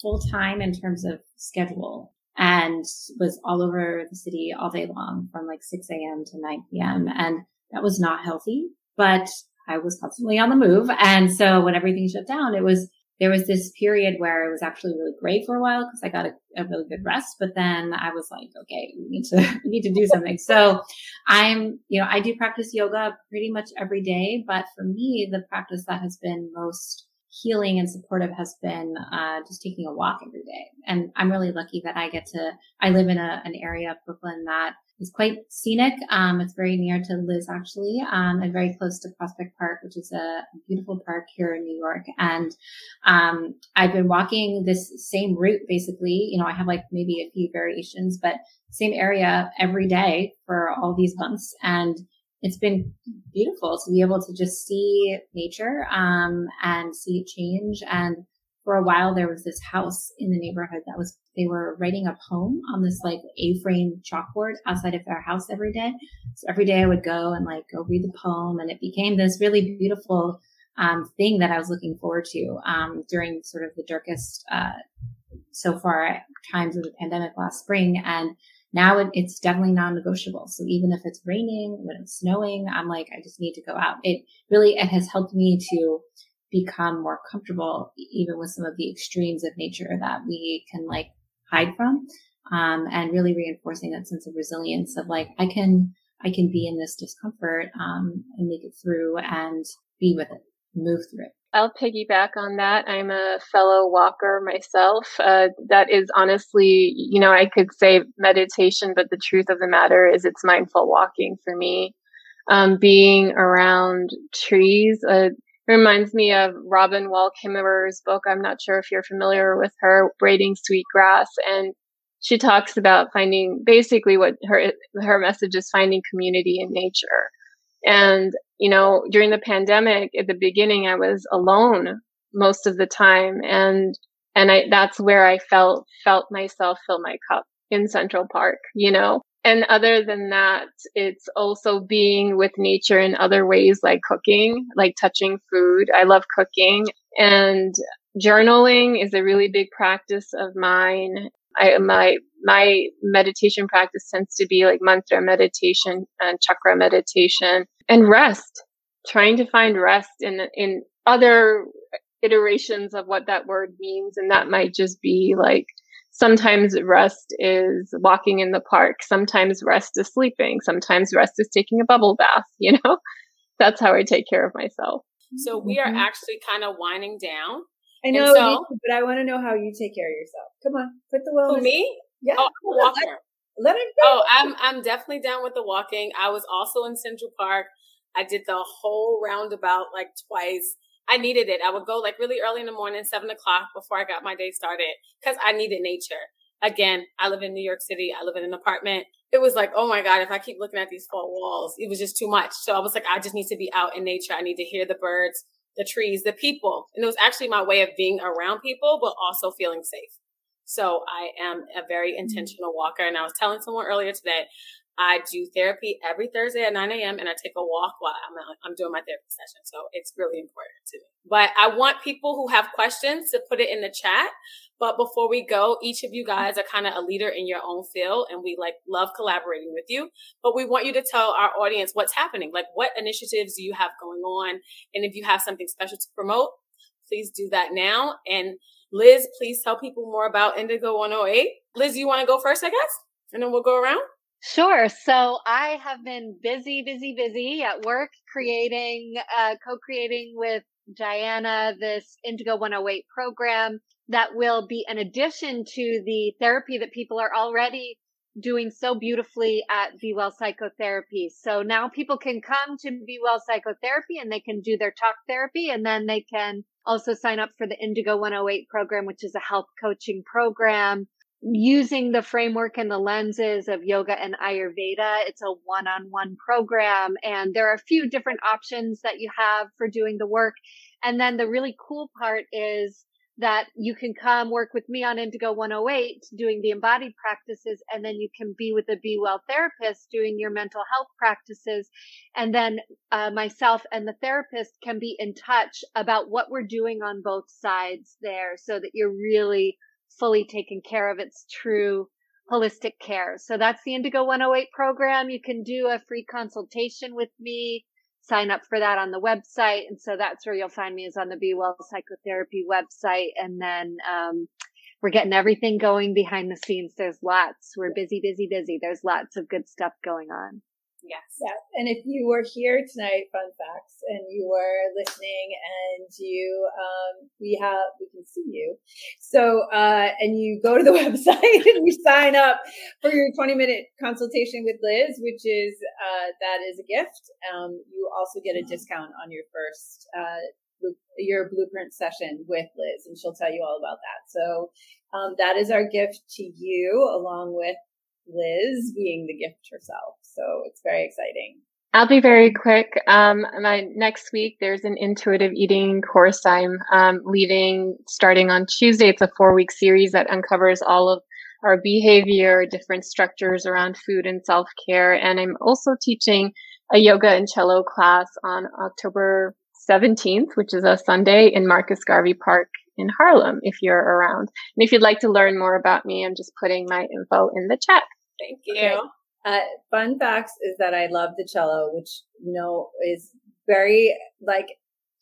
full time in terms of schedule and was all over the city all day long from like 6 a.m. to 9 p.m. And that was not healthy, but I was constantly on the move. And so when everything shut down, it was, there was this period where it was actually really great for a while because I got a, a, really good rest. But then I was like, okay, we need to, we need to do something. so I'm, you know, I do practice yoga pretty much every day, but for me, the practice that has been most healing and supportive has been uh, just taking a walk every day. And I'm really lucky that I get to, I live in a, an area of Brooklyn that is quite scenic. Um, it's very near to Liz actually, um, and very close to Prospect Park, which is a beautiful park here in New York. And, um, I've been walking this same route basically. You know, I have like maybe a few variations, but same area every day for all these months. And it's been beautiful to be able to just see nature um, and see it change. And for a while, there was this house in the neighborhood that was they were writing a poem on this like A-frame chalkboard outside of their house every day. So every day I would go and like go read the poem, and it became this really beautiful um, thing that I was looking forward to um, during sort of the darkest uh, so far times of the pandemic last spring and now it, it's definitely non-negotiable. So even if it's raining, when it's snowing, I'm like, I just need to go out. It really, it has helped me to become more comfortable, even with some of the extremes of nature that we can like hide from. Um, and really reinforcing that sense of resilience of like, I can, I can be in this discomfort, um, and make it through and be with it, move through it. I'll piggyback on that. I'm a fellow walker myself. Uh, that is honestly, you know, I could say meditation, but the truth of the matter is it's mindful walking for me. Um, being around trees uh, reminds me of Robin Wall Kimmerer's book. I'm not sure if you're familiar with her, Braiding Sweetgrass. And she talks about finding basically what her, her message is finding community in nature. And you know, during the pandemic at the beginning, I was alone most of the time. And, and I, that's where I felt, felt myself fill my cup in Central Park, you know. And other than that, it's also being with nature in other ways, like cooking, like touching food. I love cooking and journaling is a really big practice of mine. I, my, my meditation practice tends to be like mantra meditation and chakra meditation and rest, trying to find rest in, in other iterations of what that word means. And that might just be like sometimes rest is walking in the park. Sometimes rest is sleeping. Sometimes rest is taking a bubble bath. You know, that's how I take care of myself. So we are mm-hmm. actually kind of winding down. I know, so, but I want to know how you take care of yourself. Come on, put the wellness. For me? Yeah. Oh, walker. Let, let it go. Oh, I'm I'm definitely down with the walking. I was also in Central Park. I did the whole roundabout like twice. I needed it. I would go like really early in the morning, seven o'clock before I got my day started because I needed nature. Again, I live in New York City. I live in an apartment. It was like, oh my God, if I keep looking at these four walls, it was just too much. So I was like, I just need to be out in nature. I need to hear the birds, the trees, the people. And it was actually my way of being around people, but also feeling safe. So I am a very mm-hmm. intentional walker. And I was telling someone earlier today, I do therapy every Thursday at 9 a.m. and I take a walk while I'm, I'm doing my therapy session. So it's really important to me. But I want people who have questions to put it in the chat. But before we go, each of you guys are kind of a leader in your own field and we like love collaborating with you. But we want you to tell our audience what's happening. Like what initiatives do you have going on? And if you have something special to promote, please do that now. And Liz, please tell people more about Indigo 108. Liz, you want to go first, I guess? And then we'll go around. Sure. So I have been busy, busy, busy at work creating, uh, co-creating with Diana this Indigo 108 program that will be an addition to the therapy that people are already doing so beautifully at Be Well Psychotherapy. So now people can come to Be Well Psychotherapy and they can do their talk therapy and then they can also sign up for the Indigo 108 program, which is a health coaching program using the framework and the lenses of yoga and Ayurveda. It's a one on one program and there are a few different options that you have for doing the work. And then the really cool part is that you can come work with me on Indigo 108 doing the embodied practices and then you can be with a Be Well therapist doing your mental health practices. And then uh, myself and the therapist can be in touch about what we're doing on both sides there so that you're really fully taken care of. It's true holistic care. So that's the Indigo 108 program. You can do a free consultation with me, sign up for that on the website. And so that's where you'll find me is on the Be Well Psychotherapy website. And then, um, we're getting everything going behind the scenes. There's lots. We're busy, busy, busy. There's lots of good stuff going on. Yes. Yeah. And if you were here tonight, fun facts, and you were listening and you, um, we have, we can see you. So, uh, and you go to the website and you sign up for your 20 minute consultation with Liz, which is, uh, that is a gift. Um, you also get a discount on your first, uh, your blueprint session with Liz, and she'll tell you all about that. So, um, that is our gift to you, along with Liz being the gift herself. So it's very exciting. I'll be very quick. Um, my next week, there's an intuitive eating course I'm um, leading starting on Tuesday. It's a four week series that uncovers all of our behavior, different structures around food and self care. And I'm also teaching a yoga and cello class on October 17th, which is a Sunday in Marcus Garvey Park in Harlem if you're around. And if you'd like to learn more about me, I'm just putting my info in the chat. Thank you. Okay. Uh, fun facts is that I love the cello, which you know is very like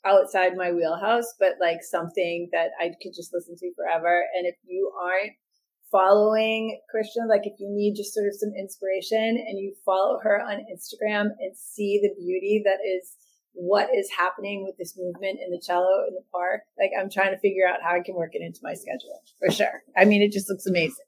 outside my wheelhouse, but like something that I could just listen to forever. And if you aren't following Krishna, like if you need just sort of some inspiration and you follow her on Instagram and see the beauty that is what is happening with this movement in the cello in the park, like I'm trying to figure out how I can work it into my schedule for sure. I mean, it just looks amazing.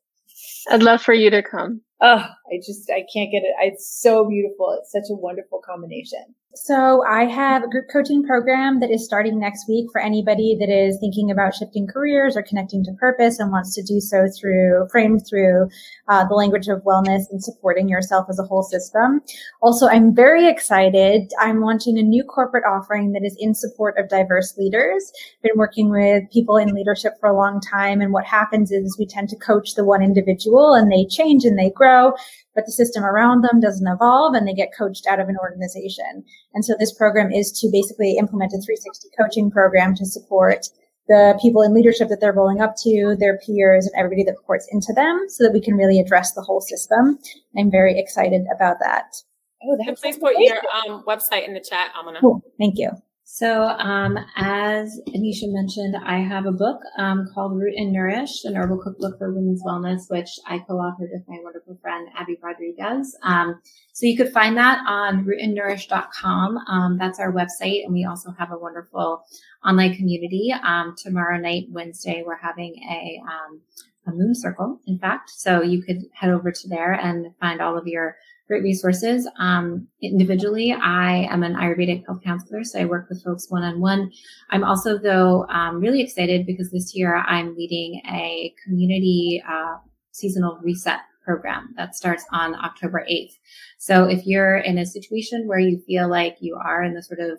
I'd love for you to come. Oh, I just, I can't get it. It's so beautiful. It's such a wonderful combination. So I have a group coaching program that is starting next week for anybody that is thinking about shifting careers or connecting to purpose and wants to do so through framed through uh, the language of wellness and supporting yourself as a whole system. Also, I'm very excited. I'm launching a new corporate offering that is in support of diverse leaders. Been working with people in leadership for a long time, and what happens is we tend to coach the one individual, and they change and they grow but the system around them doesn't evolve and they get coached out of an organization. And so this program is to basically implement a 360 coaching program to support the people in leadership that they're rolling up to, their peers, and everybody that reports into them so that we can really address the whole system. I'm very excited about that. Oh, that's please put your um, website in the chat, Amina. Cool. Thank you. So, um, as Ednisha mentioned, I have a book um, called Root and Nourish, an herbal cookbook for women's wellness, which I co-authored with my wonderful friend Abby Rodriguez. Um, so you could find that on rootandnourish.com. Um, that's our website, and we also have a wonderful online community. Um, tomorrow night, Wednesday, we're having a um, a moon circle, in fact. So you could head over to there and find all of your great resources. Um, individually, I am an Ayurvedic health counselor, so I work with folks one on one. I'm also, though, um, really excited because this year I'm leading a community uh, seasonal reset program that starts on October 8th. So if you're in a situation where you feel like you are in the sort of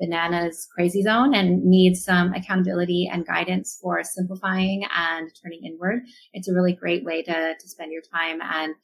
bananas crazy zone and need some accountability and guidance for simplifying and turning inward, it's a really great way to, to spend your time and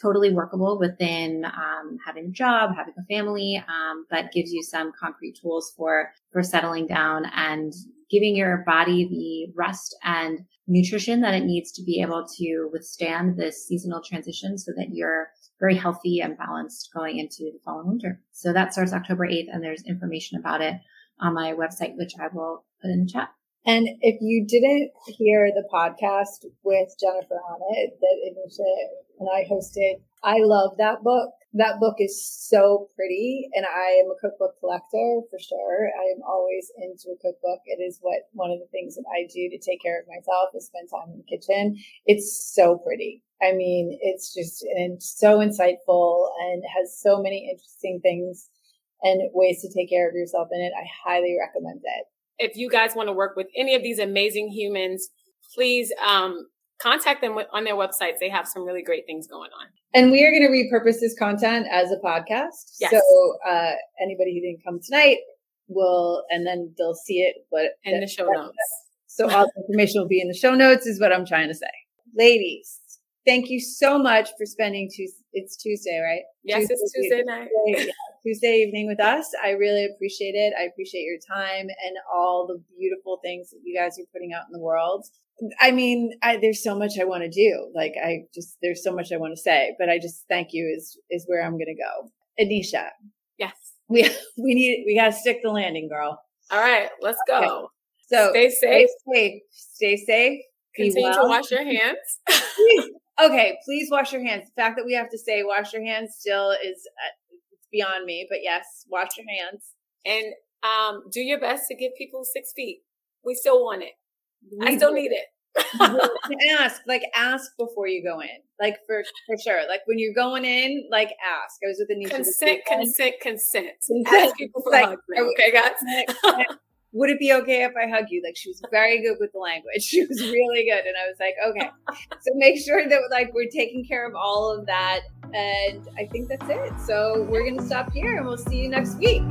totally workable within um, having a job, having a family, um, but gives you some concrete tools for for settling down and giving your body the rest and nutrition that it needs to be able to withstand this seasonal transition so that you're very healthy and balanced going into the fall and winter. So that starts October 8th and there's information about it on my website, which I will put in the chat. And if you didn't hear the podcast with Jennifer on it that Ednisha uh, and I hosted, I love that book. That book is so pretty and I am a cookbook collector for sure. I am always into a cookbook. It is what one of the things that I do to take care of myself is spend time in the kitchen. It's so pretty. I mean, it's just and so insightful and has so many interesting things and ways to take care of yourself in it. I highly recommend it if you guys want to work with any of these amazing humans, please um, contact them on their websites. They have some really great things going on. And we are going to repurpose this content as a podcast. Yes. So uh, anybody who didn't come tonight will, and then they'll see it, but in the show notes. So all the information will be in the show notes, is what I'm trying to say. Ladies, thank you so much for spending Tuesday. It's Tuesday, right? Yes, Tuesday, it's Tuesday night. Tuesday, Tuesday evening with us. I really appreciate it. I appreciate your time and all the beautiful things that you guys are putting out in the world. I mean, I, there's so much I want to do. Like, I just, there's so much I want to say, but I just thank you is, is where I'm going to go. Ednisha. Yes. We, we need, we got to stick the landing, girl. All right, let's go. Okay. So stay safe. Stay safe. Stay safe. Continue well. to wash your hands. okay, please wash your hands. The fact that we have to say wash your hands still is uh, it's beyond me. But yes, wash your hands and um, do your best to give people six feet. We still want it. We I still need it. ask, like, ask before you go in, like for for sure. Like when you're going in, like ask. I was with Ednisha. Consent, consent, consent, consent. Ask people for like, okay, guys would it be okay if I hug you? Like she was very good with the language. She was really good. And I was like, okay. So make sure that like we're taking care of all of that. And I think that's it. So we're to stop here and we'll see you next week.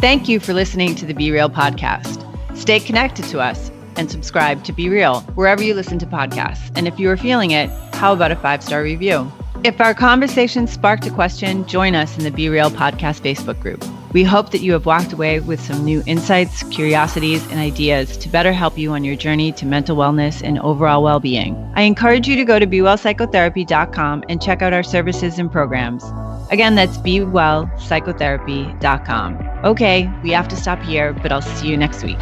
Thank you for listening to the Be Real podcast. Stay connected to us and subscribe to Be Real wherever you listen to podcasts. And if you are feeling it, how about a five star review? If our conversation sparked a question, join us in the Be Real Podcast Facebook group. We hope that you have walked away with some new insights, curiosities, and ideas to better help you on your journey to mental wellness and overall well being. I encourage you to go to BeWellPsychotherapy.com and check out our services and programs. Again, that's BeWellPsychotherapy.com. Okay, we have to stop here, but I'll see you next week.